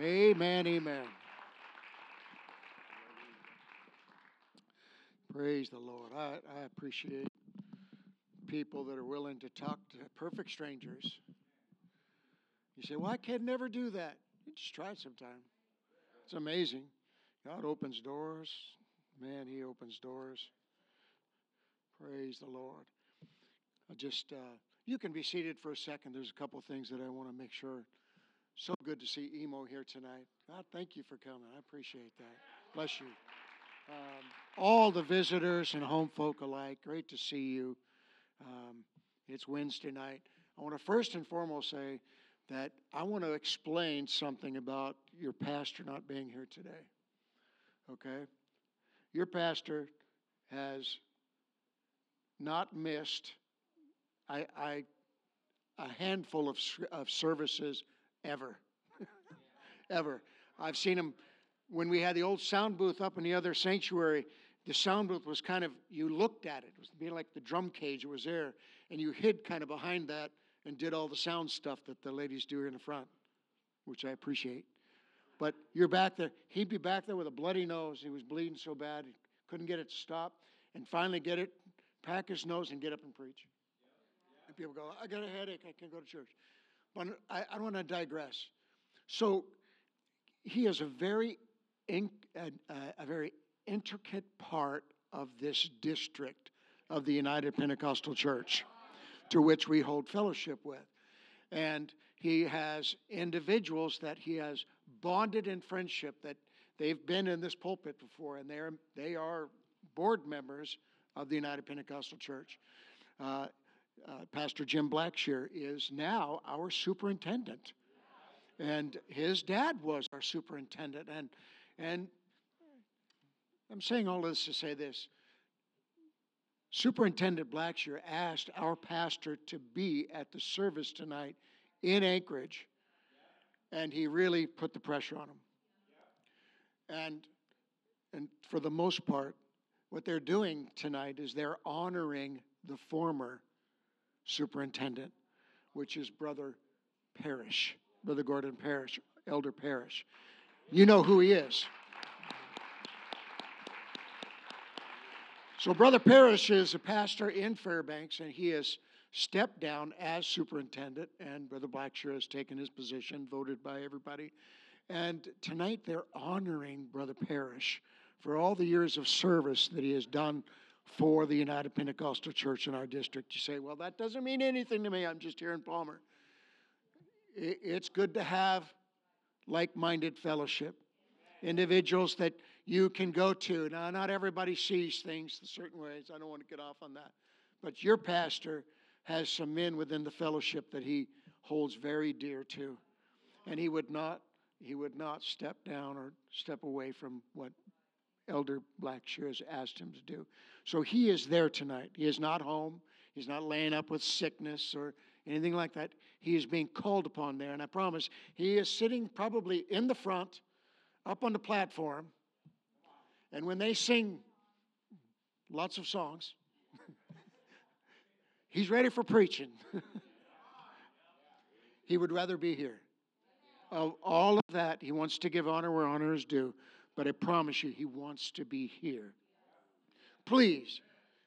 Amen, amen. Praise the Lord. I, I appreciate people that are willing to talk to perfect strangers. You say, Well, I can never do that. You just try it sometime. It's amazing. God opens doors. Man, He opens doors. Praise the Lord. I just, uh, you can be seated for a second. There's a couple things that I want to make sure. So good to see Emo here tonight. God, thank you for coming. I appreciate that. Bless you. Um, all the visitors and home folk alike, great to see you. Um, it's Wednesday night. I want to first and foremost say that I want to explain something about your pastor not being here today. Okay? Your pastor has not missed I, I, a handful of, of services ever. ever. I've seen him when we had the old sound booth up in the other sanctuary. The sound booth was kind of, you looked at it. It was being like the drum cage, was there. And you hid kind of behind that and did all the sound stuff that the ladies do in the front, which I appreciate. But you're back there. He'd be back there with a bloody nose. He was bleeding so bad, he couldn't get it to stop. And finally get it, pack his nose, and get up and preach. And people go, I got a headache, I can't go to church. But I, I don't want to digress. So he is a very, a, a very intricate part of this district of the United Pentecostal Church to which we hold fellowship with. And he has individuals that he has bonded in friendship that they've been in this pulpit before, and they're, they are board members of the United Pentecostal Church. Uh, uh, Pastor Jim Blackshear is now our superintendent. And his dad was our superintendent. And, and I'm saying all this to say this Superintendent Blackshear asked our pastor to be at the service tonight in Anchorage, and he really put the pressure on him. And, and for the most part, what they're doing tonight is they're honoring the former superintendent, which is Brother Parrish, Brother Gordon Parrish, Elder Parrish. You know who he is. So, Brother Parrish is a pastor in Fairbanks, and he has stepped down as superintendent, and Brother Blackshear has taken his position, voted by everybody. And tonight they're honoring Brother Parrish for all the years of service that he has done for the United Pentecostal Church in our district. You say, well, that doesn't mean anything to me. I'm just here in Palmer. It's good to have like minded fellowship, individuals that you can go to. Now, not everybody sees things certain ways. I don't want to get off on that. But your pastor has some men within the fellowship that he holds very dear to. And he would not he would not step down or step away from what Elder Blackshear has asked him to do. So he is there tonight. He is not home. He's not laying up with sickness or anything like that. He is being called upon there. And I promise he is sitting probably in the front, up on the platform. And when they sing lots of songs, he's ready for preaching. he would rather be here. Of all of that, he wants to give honor where honor is due. But I promise you, He wants to be here. Please,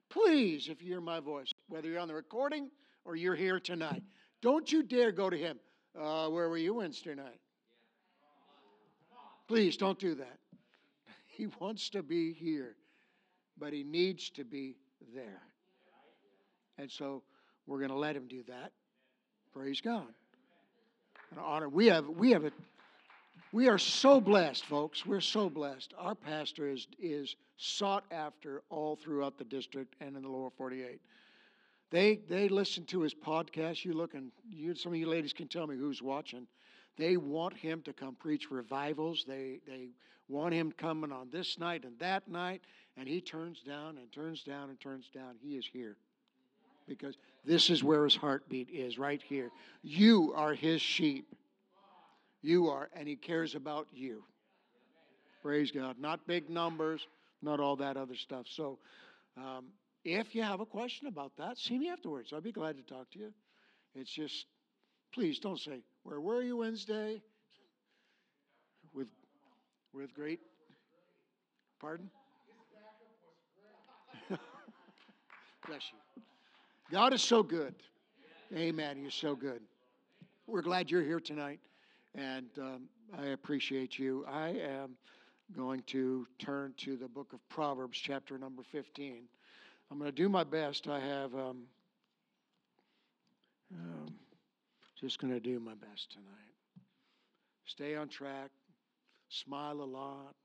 please, if you hear my voice, whether you're on the recording or you're here tonight, don't you dare go to Him. Uh, where were you Wednesday night? Please don't do that. He wants to be here, but He needs to be there. And so we're going to let Him do that. Praise God. And honor. We have we have a we are so blessed, folks. We're so blessed. Our pastor is, is sought after all throughout the district and in the lower 48. They, they listen to his podcast. You look and you, some of you ladies can tell me who's watching. They want him to come preach revivals. They, they want him coming on this night and that night. And he turns down and turns down and turns down. He is here because this is where his heartbeat is, right here. You are his sheep. You are, and He cares about you. Praise God. Not big numbers, not all that other stuff. So, um, if you have a question about that, see me afterwards. I'll be glad to talk to you. It's just, please don't say, Where were you Wednesday? with with great. Pardon? Bless you. God is so good. Amen. He's so good. We're glad you're here tonight, and um, I appreciate you. I am going to turn to the book of Proverbs, chapter number 15. I'm going to do my best. I have um, um, just going to do my best tonight. Stay on track, smile a lot.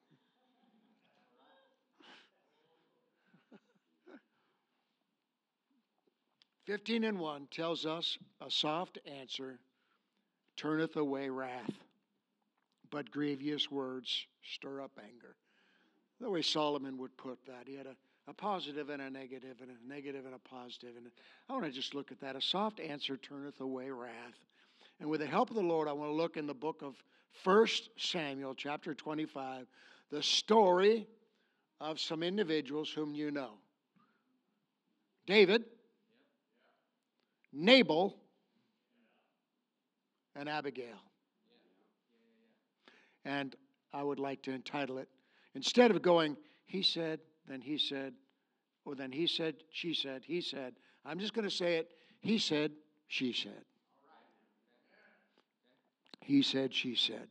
Fifteen and one tells us a soft answer turneth away wrath, but grievous words stir up anger. The way Solomon would put that, he had a a positive and a negative, and a negative and a positive. And I want to just look at that. A soft answer turneth away wrath. And with the help of the Lord, I want to look in the book of 1 Samuel, chapter 25, the story of some individuals whom you know David, Nabal, and Abigail. And I would like to entitle it, instead of going, he said, then he said, or then he said, she said, he said. I'm just going to say it. He said, she said. He said, she said.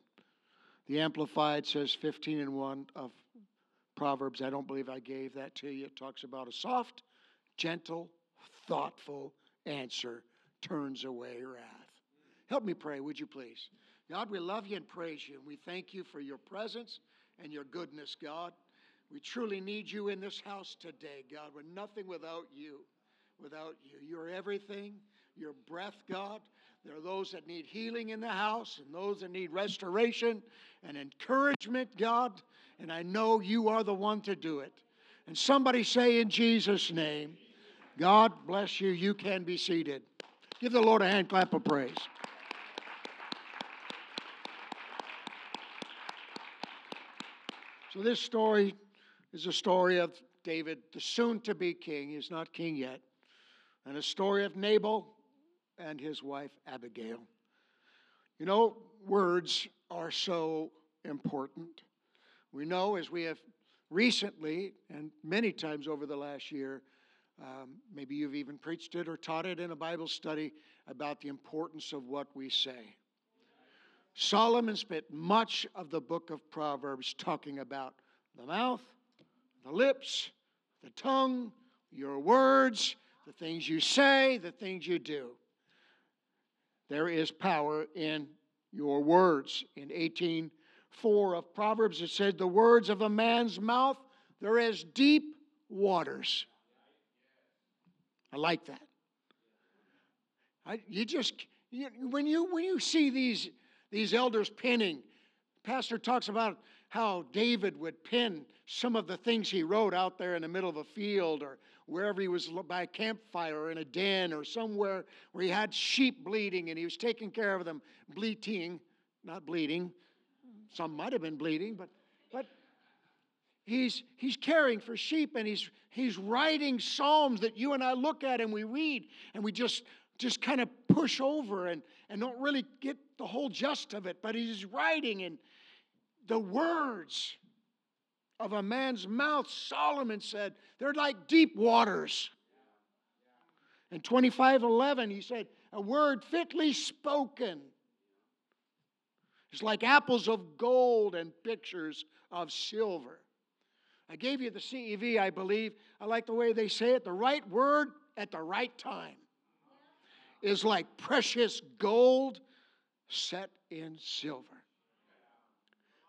The Amplified says 15 and 1 of Proverbs. I don't believe I gave that to you. It talks about a soft, gentle, thoughtful answer turns away wrath. Help me pray, would you please? God, we love you and praise you. And we thank you for your presence and your goodness, God. We truly need you in this house today, God. We're nothing without you. Without you. You're everything. Your breath, God. There are those that need healing in the house and those that need restoration and encouragement, God. And I know you are the one to do it. And somebody say in Jesus' name, God bless you. You can be seated. Give the Lord a hand clap of praise. So, this story is a story of David, the soon to be king. He's not king yet. And a story of Nabal and his wife Abigail. You know, words are so important. We know as we have recently and many times over the last year, um, maybe you've even preached it or taught it in a Bible study about the importance of what we say. Solomon spent much of the book of Proverbs talking about the mouth, the lips, the tongue, your words, the things you say, the things you do. There is power in your words. In 18:4 of Proverbs, it said, The words of a man's mouth, they're as deep waters. I like that. I, you just you, when you when you see these these elders penning, Pastor talks about how David would pen some of the things he wrote out there in the middle of a field or wherever he was by a campfire or in a den or somewhere where he had sheep bleeding and he was taking care of them, bleating, not bleeding. Some might have been bleeding, but but he's he's caring for sheep and he's he's writing psalms that you and I look at and we read and we just just kind of push over and, and don't really get the whole gist of it. But he's writing and the words of a man's mouth, Solomon said, they're like deep waters. In 25:11, he said, a word fitly spoken is like apples of gold and pictures of silver. I gave you the CEV, I believe. I like the way they say it. The right word at the right time is like precious gold set in silver.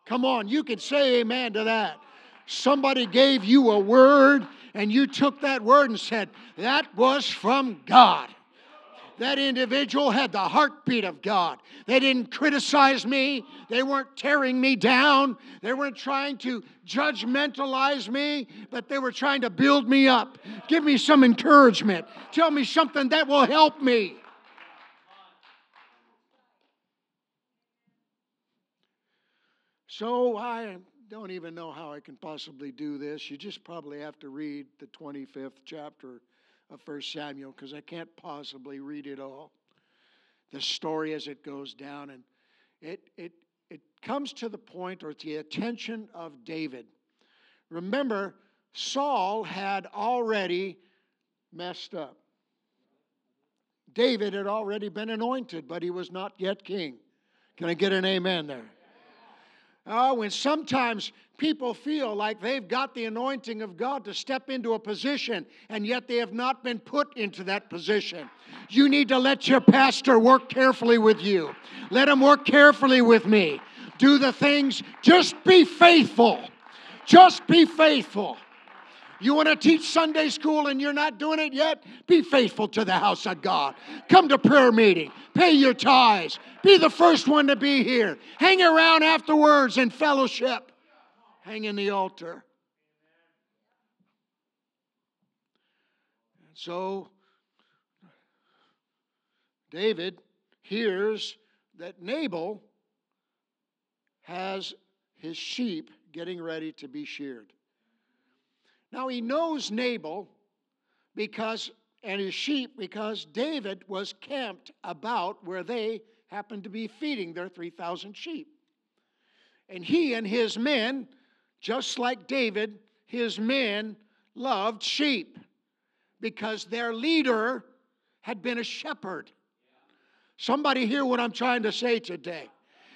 Come on, you can say amen to that. Somebody gave you a word, and you took that word and said, That was from God. That individual had the heartbeat of God. They didn't criticize me. They weren't tearing me down. They weren't trying to judgmentalize me, but they were trying to build me up. Give me some encouragement. Tell me something that will help me. So I don't even know how I can possibly do this. You just probably have to read the 25th chapter of 1 Samuel because I can't possibly read it all. The story as it goes down, and it, it, it comes to the point or the attention of David. Remember, Saul had already messed up. David had already been anointed, but he was not yet king. Can I get an amen there? Oh, when sometimes people feel like they've got the anointing of God to step into a position and yet they have not been put into that position. You need to let your pastor work carefully with you. Let him work carefully with me. Do the things, just be faithful. Just be faithful. You want to teach Sunday school and you're not doing it yet? Be faithful to the house of God. Come to prayer meeting. Pay your tithes. Be the first one to be here. Hang around afterwards in fellowship. Hang in the altar. And so, David hears that Nabal has his sheep getting ready to be sheared. Now he knows Nabal because and his sheep because David was camped about where they happened to be feeding their 3,000 sheep. And he and his men, just like David, his men loved sheep because their leader had been a shepherd. Somebody hear what I'm trying to say today.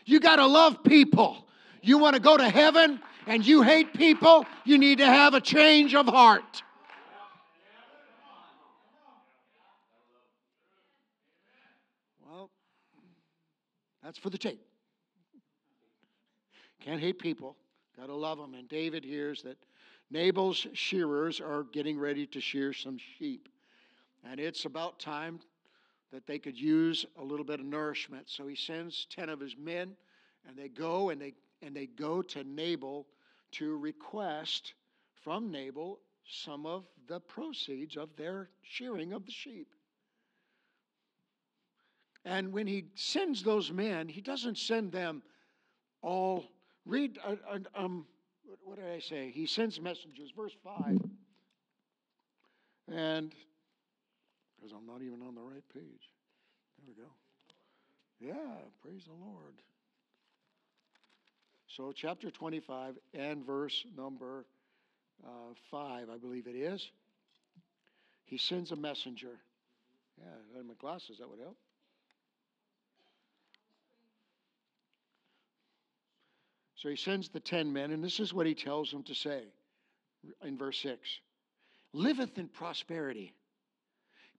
You got to love people. You want to go to heaven and you hate people, you need to have a change of heart. Well, that's for the tape. Can't hate people, got to love them. And David hears that Nabal's shearers are getting ready to shear some sheep. And it's about time that they could use a little bit of nourishment. So he sends 10 of his men, and they go and they and they go to Nabal to request from Nabal some of the proceeds of their shearing of the sheep. And when he sends those men, he doesn't send them all. Read, uh, uh, um, what did I say? He sends messengers, verse 5. And, because I'm not even on the right page. There we go. Yeah, praise the Lord. So, chapter 25 and verse number uh, 5, I believe it is. He sends a messenger. Yeah, I my glasses, that would help. So he sends the ten men, and this is what he tells them to say in verse 6 Liveth in prosperity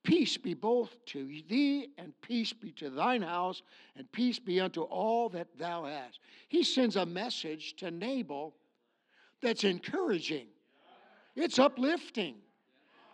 Peace be both to thee, and peace be to thine house, and peace be unto all that thou hast. He sends a message to Nabal that's encouraging, it's uplifting.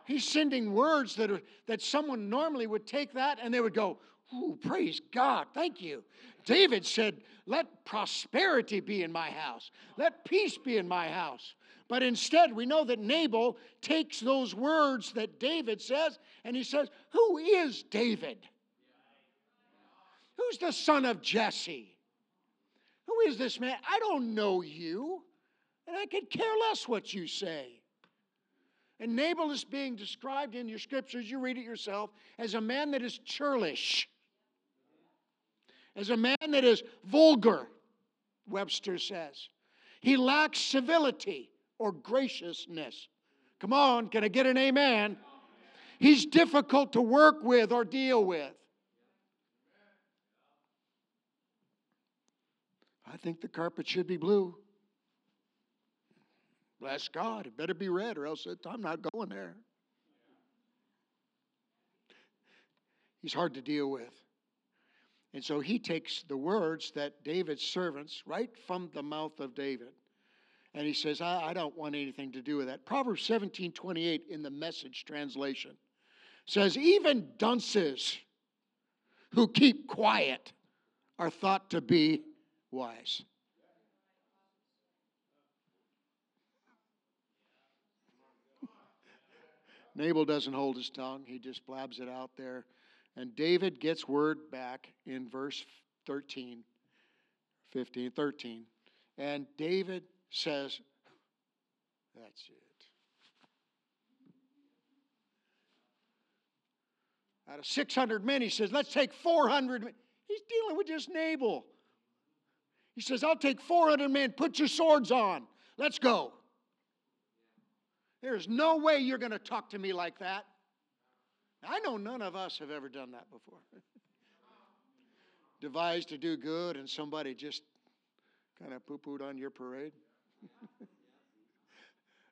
He's sending words that, are, that someone normally would take that and they would go, Ooh, praise God, thank you. David said, Let prosperity be in my house, let peace be in my house. But instead, we know that Nabal takes those words that David says and he says, Who is David? Who's the son of Jesse? Who is this man? I don't know you, and I could care less what you say. And Nabal is being described in your scriptures, you read it yourself, as a man that is churlish, as a man that is vulgar, Webster says. He lacks civility or graciousness. Come on, can I get an amen? He's difficult to work with or deal with. I think the carpet should be blue. Bless God, it better be red or else I'm not going there. He's hard to deal with. And so he takes the words that David's servants, right from the mouth of David, and he says, I, I don't want anything to do with that. Proverbs 17 28 in the message translation says, Even dunces who keep quiet are thought to be wise. Nabal doesn't hold his tongue, he just blabs it out there. And David gets word back in verse 13, 15, 13. And David says, That's it. Out of 600 men, he says, Let's take 400 men. He's dealing with just Nabal. He says, I'll take 400 men, put your swords on. Let's go. There's no way you're going to talk to me like that. I know none of us have ever done that before. Devised to do good and somebody just kind of poo pooed on your parade.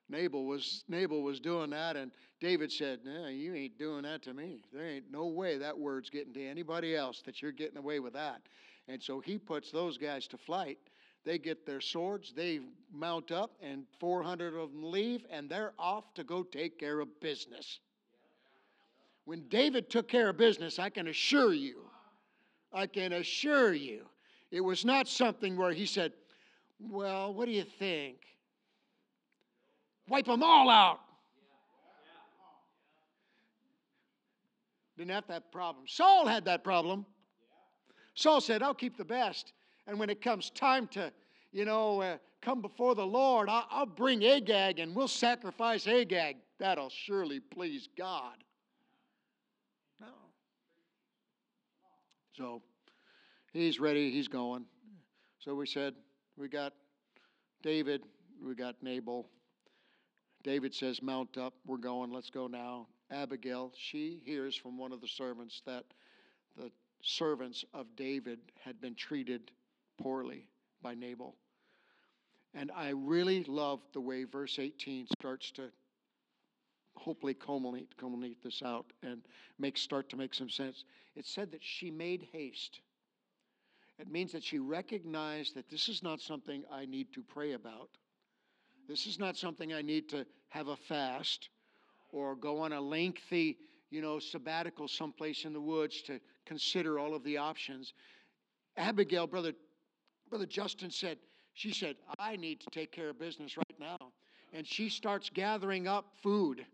Nabal was Nabal was doing that, and David said, "No, you ain't doing that to me. There ain't no way that word's getting to anybody else that you're getting away with that." And so he puts those guys to flight. They get their swords, they mount up, and 400 of them leave, and they're off to go take care of business. When David took care of business, I can assure you, I can assure you, it was not something where he said, Well, what do you think? Wipe them all out. Didn't have that problem. Saul had that problem. Saul said, I'll keep the best. And when it comes time to, you know, uh, come before the Lord, I'll, I'll bring Agag and we'll sacrifice Agag. That'll surely please God. No. So he's ready, he's going. So we said, we got David, we got Nabal. David says, Mount up, we're going, let's go now. Abigail, she hears from one of the servants that the servants of David had been treated poorly by Nabal. And I really love the way verse 18 starts to hopefully culminate, culminate this out and make start to make some sense. It said that she made haste. It means that she recognized that this is not something I need to pray about. This is not something I need to have a fast or go on a lengthy, you know, sabbatical someplace in the woods to consider all of the options. Abigail, brother, brother Justin said, she said, I need to take care of business right now. And she starts gathering up food.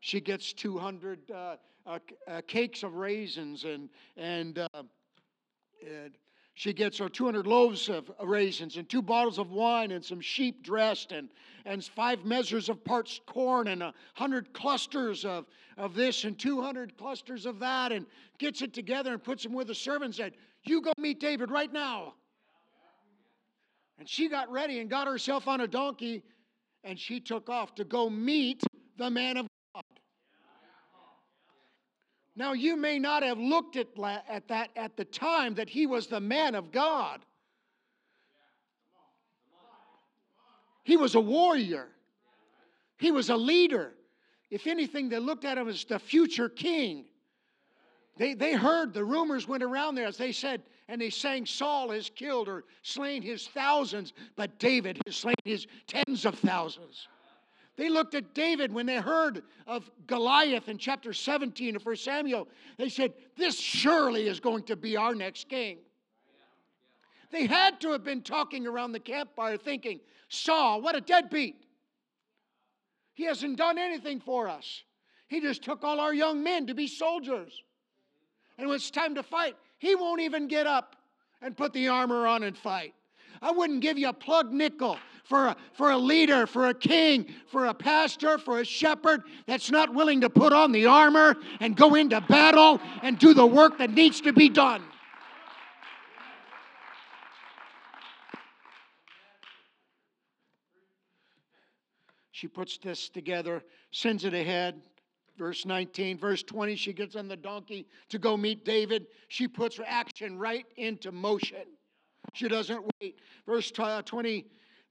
She gets 200 uh, uh, uh, cakes of raisins and, and, uh, and she gets her 200 loaves of raisins and two bottles of wine and some sheep dressed and, and five measures of parched corn and a hundred clusters of, of this and 200 clusters of that and gets it together and puts them with the servants and said, You go meet David right now. And she got ready and got herself on a donkey and she took off to go meet the man of now, you may not have looked at, at that at the time that he was the man of God. He was a warrior, he was a leader. If anything, they looked at him as the future king. They, they heard the rumors went around there as they said, and they sang, Saul has killed or slain his thousands, but David has slain his tens of thousands. They looked at David when they heard of Goliath in chapter 17 of 1 Samuel. They said, This surely is going to be our next king. They had to have been talking around the campfire thinking, Saul, what a deadbeat. He hasn't done anything for us. He just took all our young men to be soldiers. And when it's time to fight, he won't even get up and put the armor on and fight. I wouldn't give you a plug nickel for a, for a leader, for a king, for a pastor, for a shepherd that's not willing to put on the armor and go into battle and do the work that needs to be done. She puts this together, sends it ahead. Verse 19, verse 20, she gets on the donkey to go meet David. She puts her action right into motion. She doesn't wait. Verse uh, 20,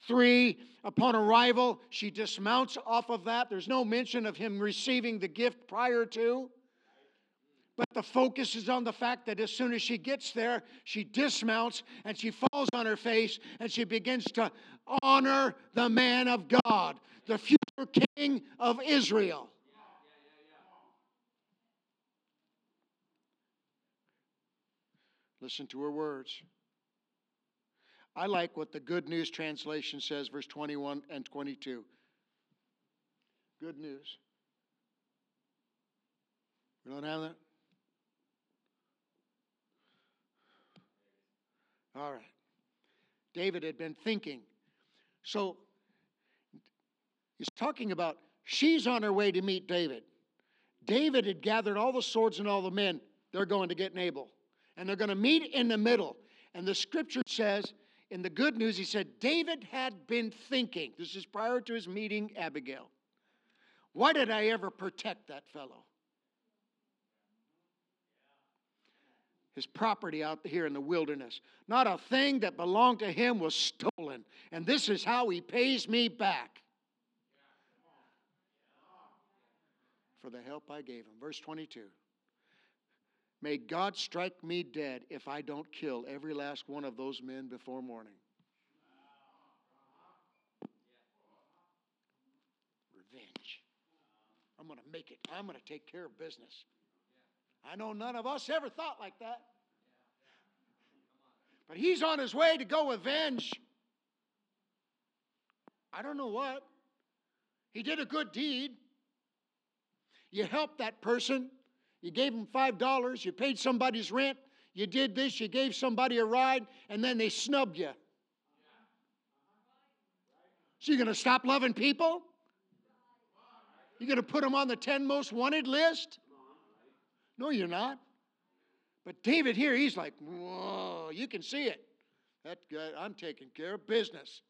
Three, upon arrival, she dismounts off of that. There's no mention of him receiving the gift prior to. But the focus is on the fact that as soon as she gets there, she dismounts and she falls on her face and she begins to honor the man of God, the future king of Israel. Listen to her words. I like what the Good News translation says, verse 21 and 22. Good news. We don't have that? All right. David had been thinking. So he's talking about she's on her way to meet David. David had gathered all the swords and all the men. They're going to get Nabal. And they're going to meet in the middle. And the scripture says in the good news, he said, David had been thinking. This is prior to his meeting Abigail. Why did I ever protect that fellow? His property out here in the wilderness. Not a thing that belonged to him was stolen. And this is how he pays me back for the help I gave him. Verse 22. May God strike me dead if I don't kill every last one of those men before morning. Revenge. I'm going to make it. I'm going to take care of business. I know none of us ever thought like that. But he's on his way to go avenge. I don't know what. He did a good deed. You helped that person. You gave them $5. You paid somebody's rent. You did this. You gave somebody a ride. And then they snubbed you. So you're going to stop loving people? You're going to put them on the 10 most wanted list? No, you're not. But David here, he's like, whoa, you can see it. That guy, I'm taking care of business.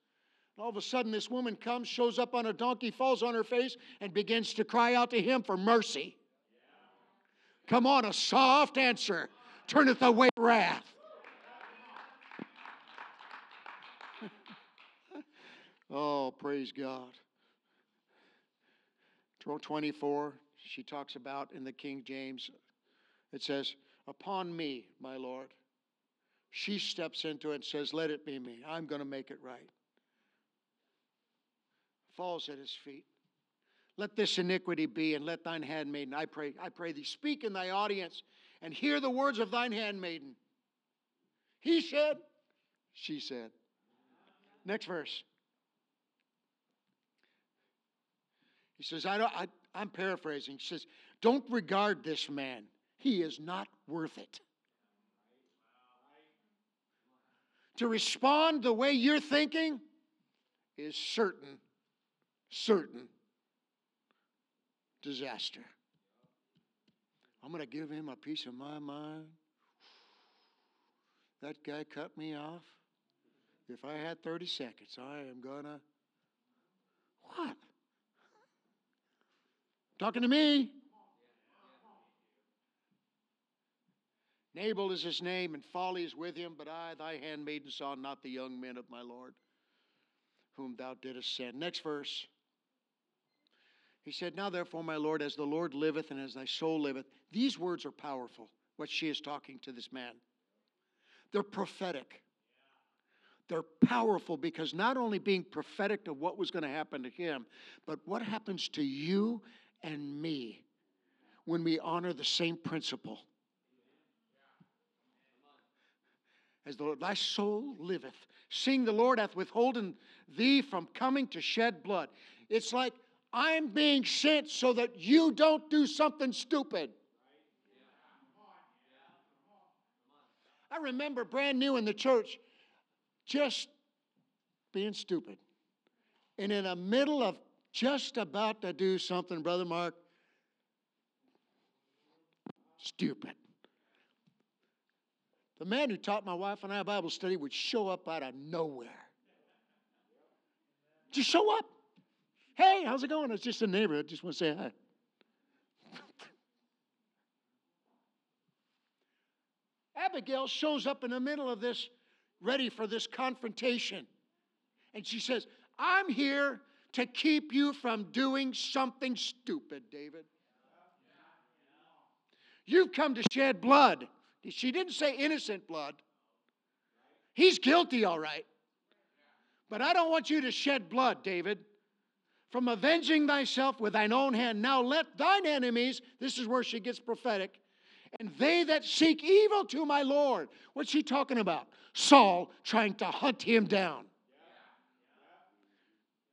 And all of a sudden, this woman comes, shows up on a donkey, falls on her face, and begins to cry out to him for mercy. Come on, a soft answer turneth away wrath. oh, praise God. 24, she talks about in the King James it says, Upon me, my Lord. She steps into it and says, Let it be me. I'm going to make it right. Falls at his feet. Let this iniquity be, and let thine handmaiden, I pray, I pray thee, speak in thy audience and hear the words of thine handmaiden. He said, she said. Next verse. He says, I don't, I, I'm paraphrasing. He says, Don't regard this man. He is not worth it. To respond the way you're thinking is certain, certain disaster. I'm going to give him a piece of my mind. That guy cut me off. If I had 30 seconds, I am going to. What? Talking to me. Nabal is his name, and folly is with him, but I, thy handmaiden, saw not the young men of my Lord, whom thou didst send. Next verse. He said, Now therefore, my Lord, as the Lord liveth and as thy soul liveth, these words are powerful, what she is talking to this man. They're prophetic. They're powerful because not only being prophetic of what was going to happen to him, but what happens to you and me when we honor the same principle. as the, Lord, thy soul liveth. Seeing the Lord hath withholden thee from coming to shed blood. It's like I'm being sent so that you don't do something stupid. I remember brand new in the church just being stupid. And in the middle of just about to do something, Brother Mark, stupid. The man who taught my wife and I Bible study would show up out of nowhere. Just show up. Hey, how's it going? It's just a neighbor. I just want to say hi. Abigail shows up in the middle of this, ready for this confrontation. And she says, I'm here to keep you from doing something stupid, David. You've come to shed blood. She didn't say innocent blood. He's guilty, all right. But I don't want you to shed blood, David, from avenging thyself with thine own hand. Now let thine enemies, this is where she gets prophetic, and they that seek evil to my Lord. What's she talking about? Saul trying to hunt him down.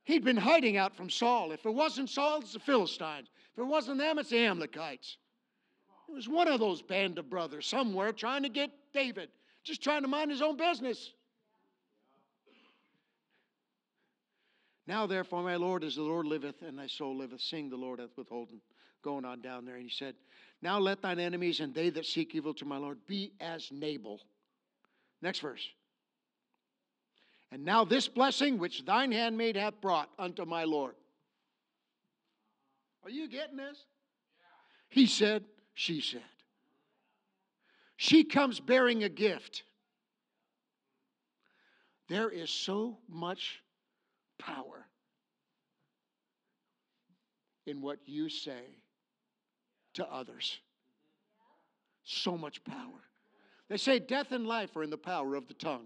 He'd been hiding out from Saul. If it wasn't Saul, it's the Philistines. If it wasn't them, it's the Amalekites. It was one of those band of brothers somewhere trying to get David, just trying to mind his own business. Now, therefore, my Lord, as the Lord liveth and thy soul liveth, sing the Lord hath withholden. Going on down there, and he said, Now let thine enemies and they that seek evil to my Lord be as Nabal. Next verse. And now this blessing which thine handmaid hath brought unto my Lord. Are you getting this? He said, she said. She comes bearing a gift. There is so much power in what you say to others. So much power. They say death and life are in the power of the tongue,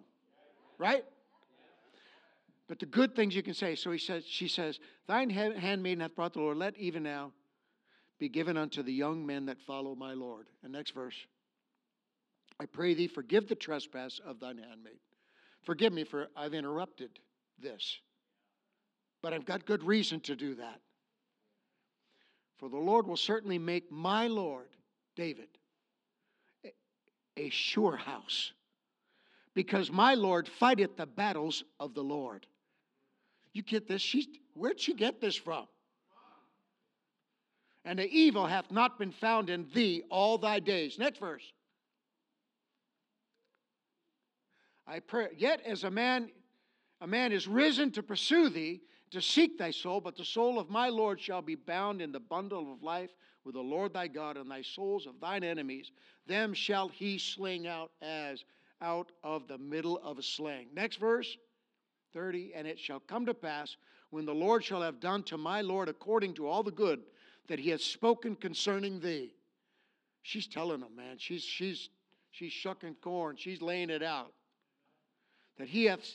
right? But the good things you can say. So he says, she says, Thine handmaiden hath brought the Lord. Let even now be given unto the young men that follow my Lord. And next verse. I pray thee, forgive the trespass of thine handmaid. Forgive me for I've interrupted this. But I've got good reason to do that. For the Lord will certainly make my Lord, David, a sure house, because my Lord fighteth the battles of the Lord. You get this? She's, where'd she get this from? And the evil hath not been found in thee all thy days. Next verse. I pray, yet as a man, a man is risen to pursue thee, to seek thy soul, but the soul of my Lord shall be bound in the bundle of life with the Lord thy God, and thy souls of thine enemies, them shall he sling out as out of the middle of a sling. Next verse, 30, and it shall come to pass when the Lord shall have done to my Lord according to all the good that he has spoken concerning thee. She's telling him, man. She's she's she's shucking corn. She's laying it out. That he hath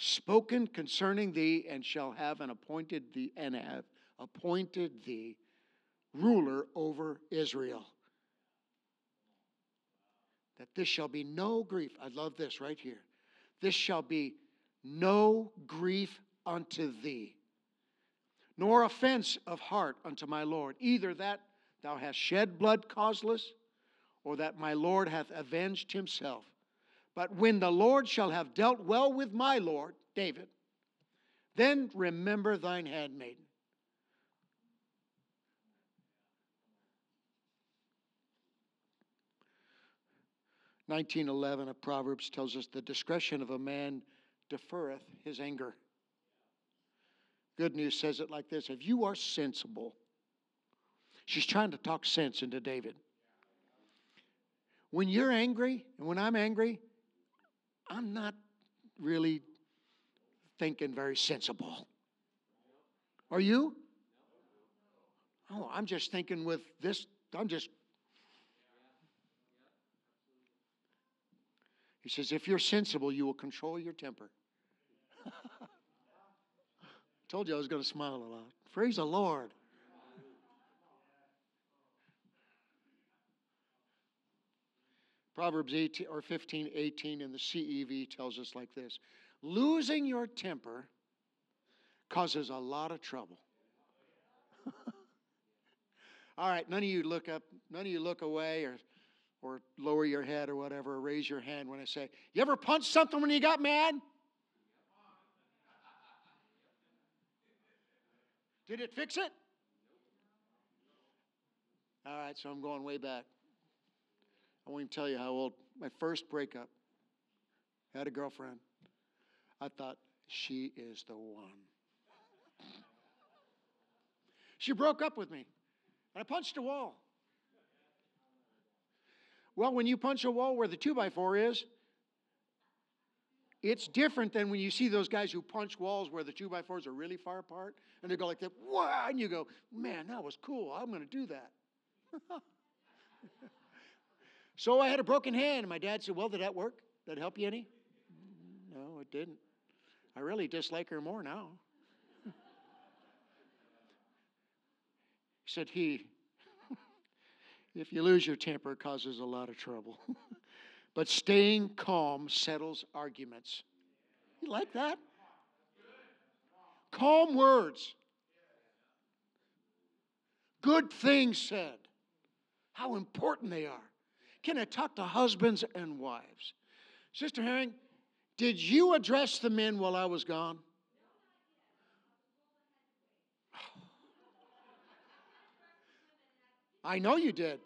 spoken concerning thee and shall have an appointed thee and have appointed thee ruler over Israel. That this shall be no grief. I love this right here. This shall be no grief unto thee, nor offense of heart unto my Lord, either that thou hast shed blood causeless, or that my Lord hath avenged himself. But when the Lord shall have dealt well with my Lord, David, then remember thine handmaiden. Nineteen eleven of Proverbs tells us the discretion of a man deferreth his anger. Good news says it like this if you are sensible, she's trying to talk sense into David. When you're angry, and when I'm angry, I'm not really thinking very sensible. Are you? Oh, I'm just thinking with this, I'm just. He says, if you're sensible, you will control your temper. Told you I was going to smile a lot. Praise the Lord. Proverbs 18 or 15, 18 in the CEV tells us like this losing your temper causes a lot of trouble. All right, none of you look up, none of you look away or or lower your head or whatever, or raise your hand when I say, You ever punch something when you got mad? Did it fix it? All right, so I'm going way back. I won't even tell you how old. My first breakup. Had a girlfriend. I thought, she is the one. She broke up with me. And I punched a wall. Well, when you punch a wall where the 2 by 4 is, it's different than when you see those guys who punch walls where the 2 by 4s are really far apart and they go like that, and you go, man, that was cool. I'm going to do that. so I had a broken hand, and my dad said, well, did that work? Did that help you any? No, it didn't. I really dislike her more now. he said, he, if you lose your temper, it causes a lot of trouble. but staying calm settles arguments. You like that? Calm words. Good things said. How important they are. Can I talk to husbands and wives? Sister Herring, did you address the men while I was gone? I know you did.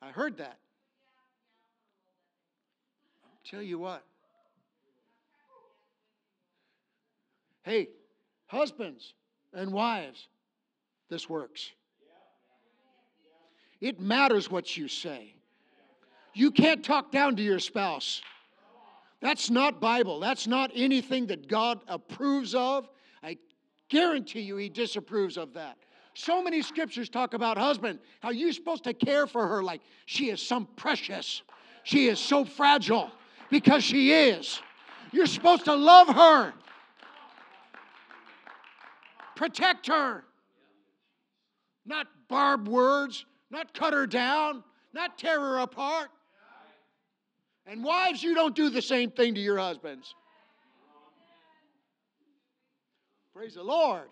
I heard that. I'll tell you what. Hey, husbands and wives, this works. It matters what you say. You can't talk down to your spouse. That's not Bible. That's not anything that God approves of. I guarantee you he disapproves of that. So many scriptures talk about husband, how you're supposed to care for her like she is some precious. She is so fragile because she is. You're supposed to love her, protect her, not barb words, not cut her down, not tear her apart. And wives, you don't do the same thing to your husbands. Praise the Lord.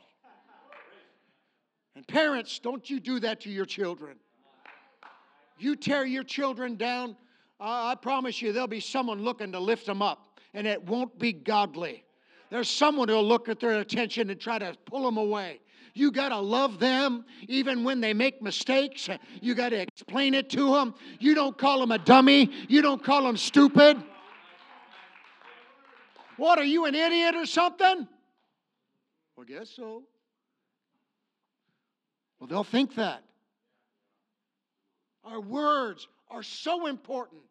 And parents, don't you do that to your children. You tear your children down, I promise you, there'll be someone looking to lift them up, and it won't be godly. There's someone who'll look at their attention and try to pull them away. You got to love them even when they make mistakes. You got to explain it to them. You don't call them a dummy, you don't call them stupid. What, are you an idiot or something? Well, guess so. Well, they'll think that. Our words are so important.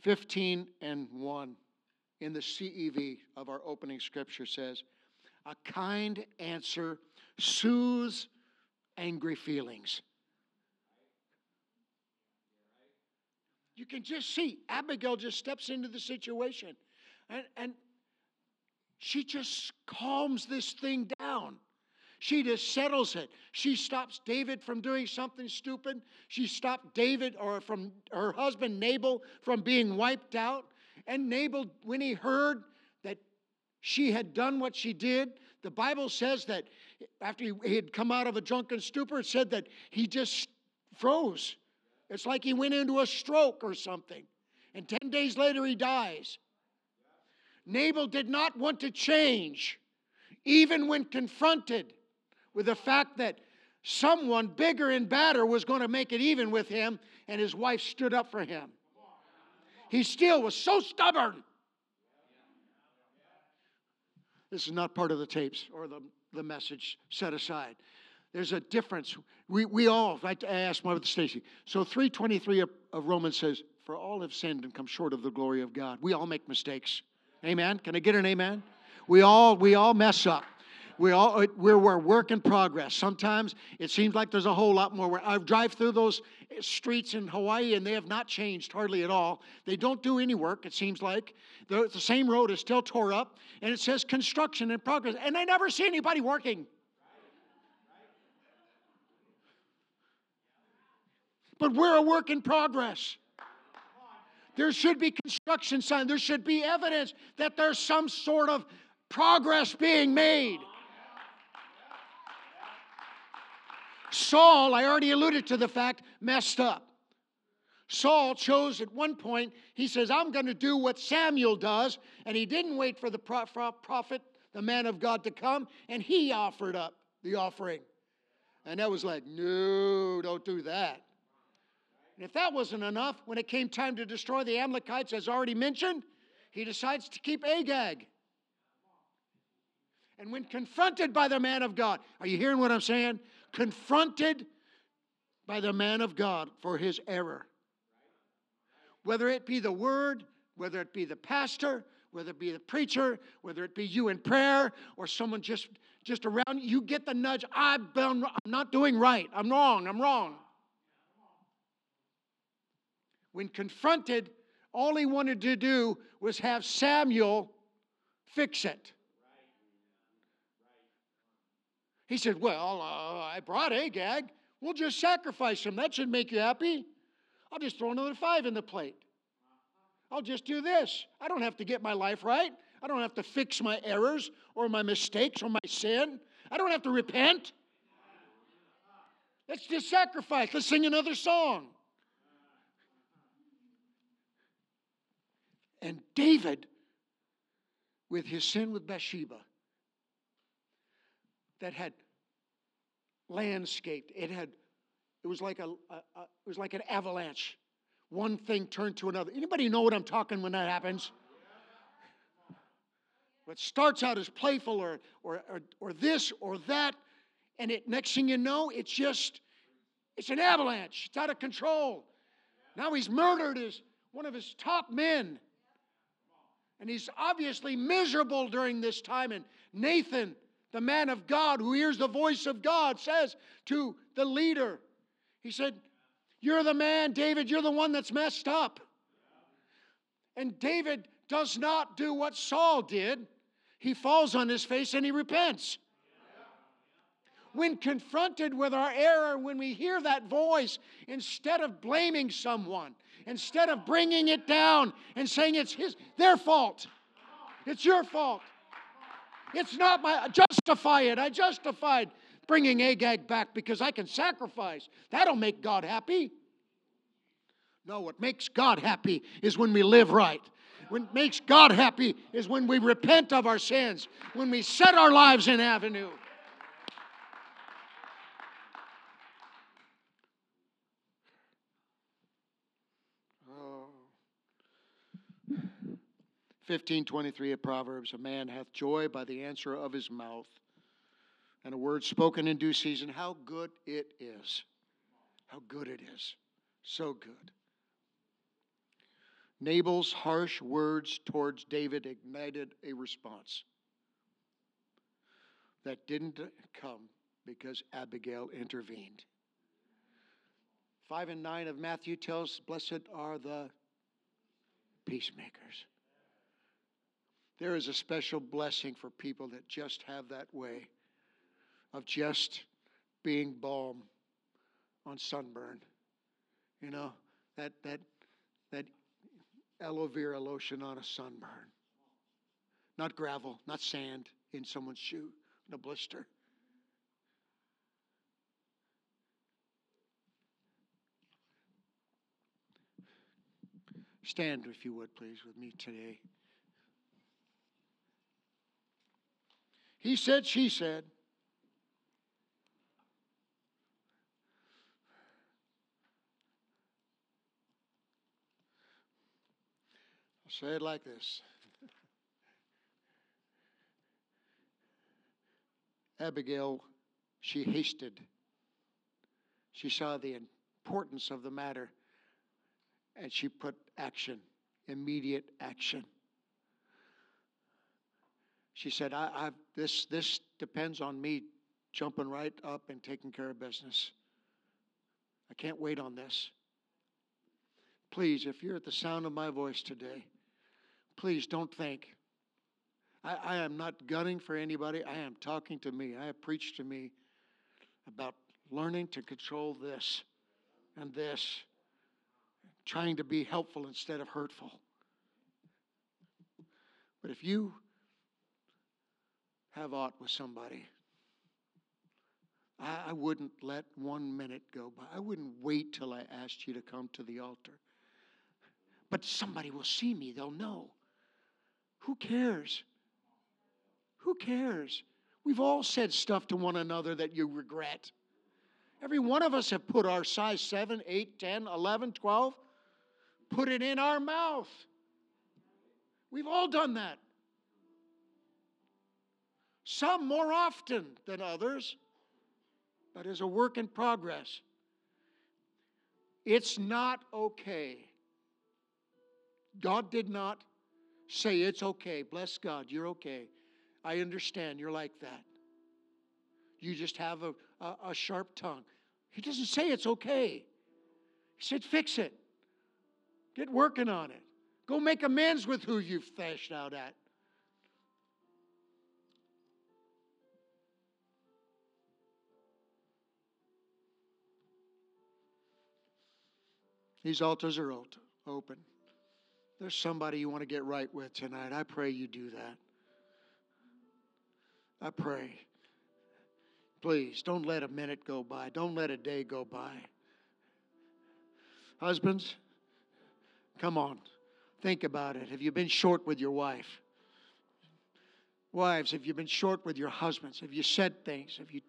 Fifteen and one in the CEV of our opening scripture says, A kind answer soothes angry feelings. You can just see Abigail just steps into the situation and, and she just calms this thing down. She just settles it. She stops David from doing something stupid. She stopped David or from her husband Nabal from being wiped out. And Nabal, when he heard that she had done what she did, the Bible says that after he had come out of a drunken stupor, it said that he just froze. It's like he went into a stroke or something. And 10 days later, he dies. Nabal did not want to change, even when confronted with the fact that someone bigger and badder was going to make it even with him, and his wife stood up for him. He still was so stubborn. This is not part of the tapes or the, the message set aside. There's a difference. We, we all, I asked my brother Stacy. So 323 of, of Romans says, For all have sinned and come short of the glory of God. We all make mistakes. Amen. Can I get an amen? We all we all mess up. We all we're, we're work in progress. Sometimes it seems like there's a whole lot more. I drive through those streets in Hawaii and they have not changed hardly at all. They don't do any work. It seems like the, the same road is still tore up and it says construction in progress. And I never see anybody working. But we're a work in progress. There should be construction sign. There should be evidence that there's some sort of progress being made. Saul, I already alluded to the fact, messed up. Saul chose at one point, he says, I'm going to do what Samuel does. And he didn't wait for the prophet, the man of God, to come, and he offered up the offering. And that was like, no, don't do that. And if that wasn't enough, when it came time to destroy the Amalekites, as already mentioned, he decides to keep Agag. And when confronted by the man of God, are you hearing what I'm saying? Confronted by the man of God for his error. Whether it be the word, whether it be the pastor, whether it be the preacher, whether it be you in prayer, or someone just, just around you, get the nudge. I've been, I'm not doing right. I'm wrong. I'm wrong. When confronted, all he wanted to do was have Samuel fix it. He said, Well, uh, I brought Agag. We'll just sacrifice him. That should make you happy. I'll just throw another five in the plate. I'll just do this. I don't have to get my life right. I don't have to fix my errors or my mistakes or my sin. I don't have to repent. Let's just sacrifice. Let's sing another song. And David, with his sin with Bathsheba, that had landscaped, it had, it was like a, a, a it was like an avalanche one thing turned to another. Anybody know what I'm talking when that happens? What starts out as playful or, or, or, or this or that, and it next thing you know, it's just it's an avalanche. It's out of control. Now he's murdered his one of his top men. And he's obviously miserable during this time. And Nathan, the man of God who hears the voice of God, says to the leader, He said, You're the man, David, you're the one that's messed up. And David does not do what Saul did. He falls on his face and he repents when confronted with our error, when we hear that voice, instead of blaming someone, instead of bringing it down and saying it's his, their fault, it's your fault. It's not my, justify it. I justified bringing Agag back because I can sacrifice. That'll make God happy. No, what makes God happy is when we live right. What makes God happy is when we repent of our sins, when we set our lives in avenue. 1523 of Proverbs A man hath joy by the answer of his mouth, and a word spoken in due season. How good it is! How good it is! So good. Nabal's harsh words towards David ignited a response that didn't come because Abigail intervened. 5 and 9 of Matthew tells, Blessed are the peacemakers. There is a special blessing for people that just have that way of just being balm on sunburn. You know, that that that aloe vera lotion on a sunburn. Not gravel, not sand in someone's shoe, in a blister. Stand, if you would, please, with me today. He said, she said. I'll say it like this Abigail, she hasted. She saw the importance of the matter and she put action, immediate action. She said, I, I, this, this depends on me jumping right up and taking care of business. I can't wait on this. Please, if you're at the sound of my voice today, please don't think. I, I am not gunning for anybody. I am talking to me. I have preached to me about learning to control this and this, trying to be helpful instead of hurtful. But if you have aught with somebody, I, I wouldn't let one minute go by. I wouldn't wait till I asked you to come to the altar. But somebody will see me, they'll know. Who cares? Who cares? We've all said stuff to one another that you regret. Every one of us have put our size 7, 8, 10, 11, 12, put it in our mouth. We've all done that some more often than others, but as a work in progress. It's not okay. God did not say it's okay. Bless God, you're okay. I understand you're like that. You just have a, a, a sharp tongue. He doesn't say it's okay. He said, fix it. Get working on it. Go make amends with who you've thrashed out at. These altars are open. There's somebody you want to get right with tonight. I pray you do that. I pray. Please don't let a minute go by. Don't let a day go by. Husbands, come on. Think about it. Have you been short with your wife? Wives, have you been short with your husbands? Have you said things? Have you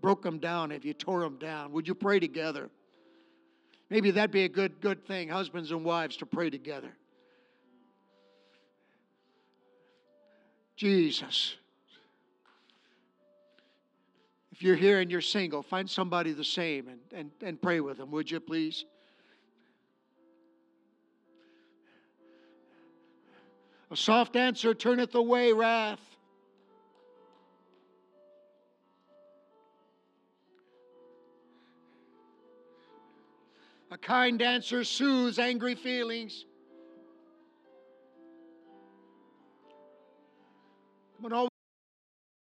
broke them down? Have you tore them down? Would you pray together? Maybe that'd be a good good thing, husbands and wives, to pray together. Jesus. If you're here and you're single, find somebody the same and, and, and pray with them, would you please? A soft answer turneth away wrath. A kind answer soothes angry feelings. Come on,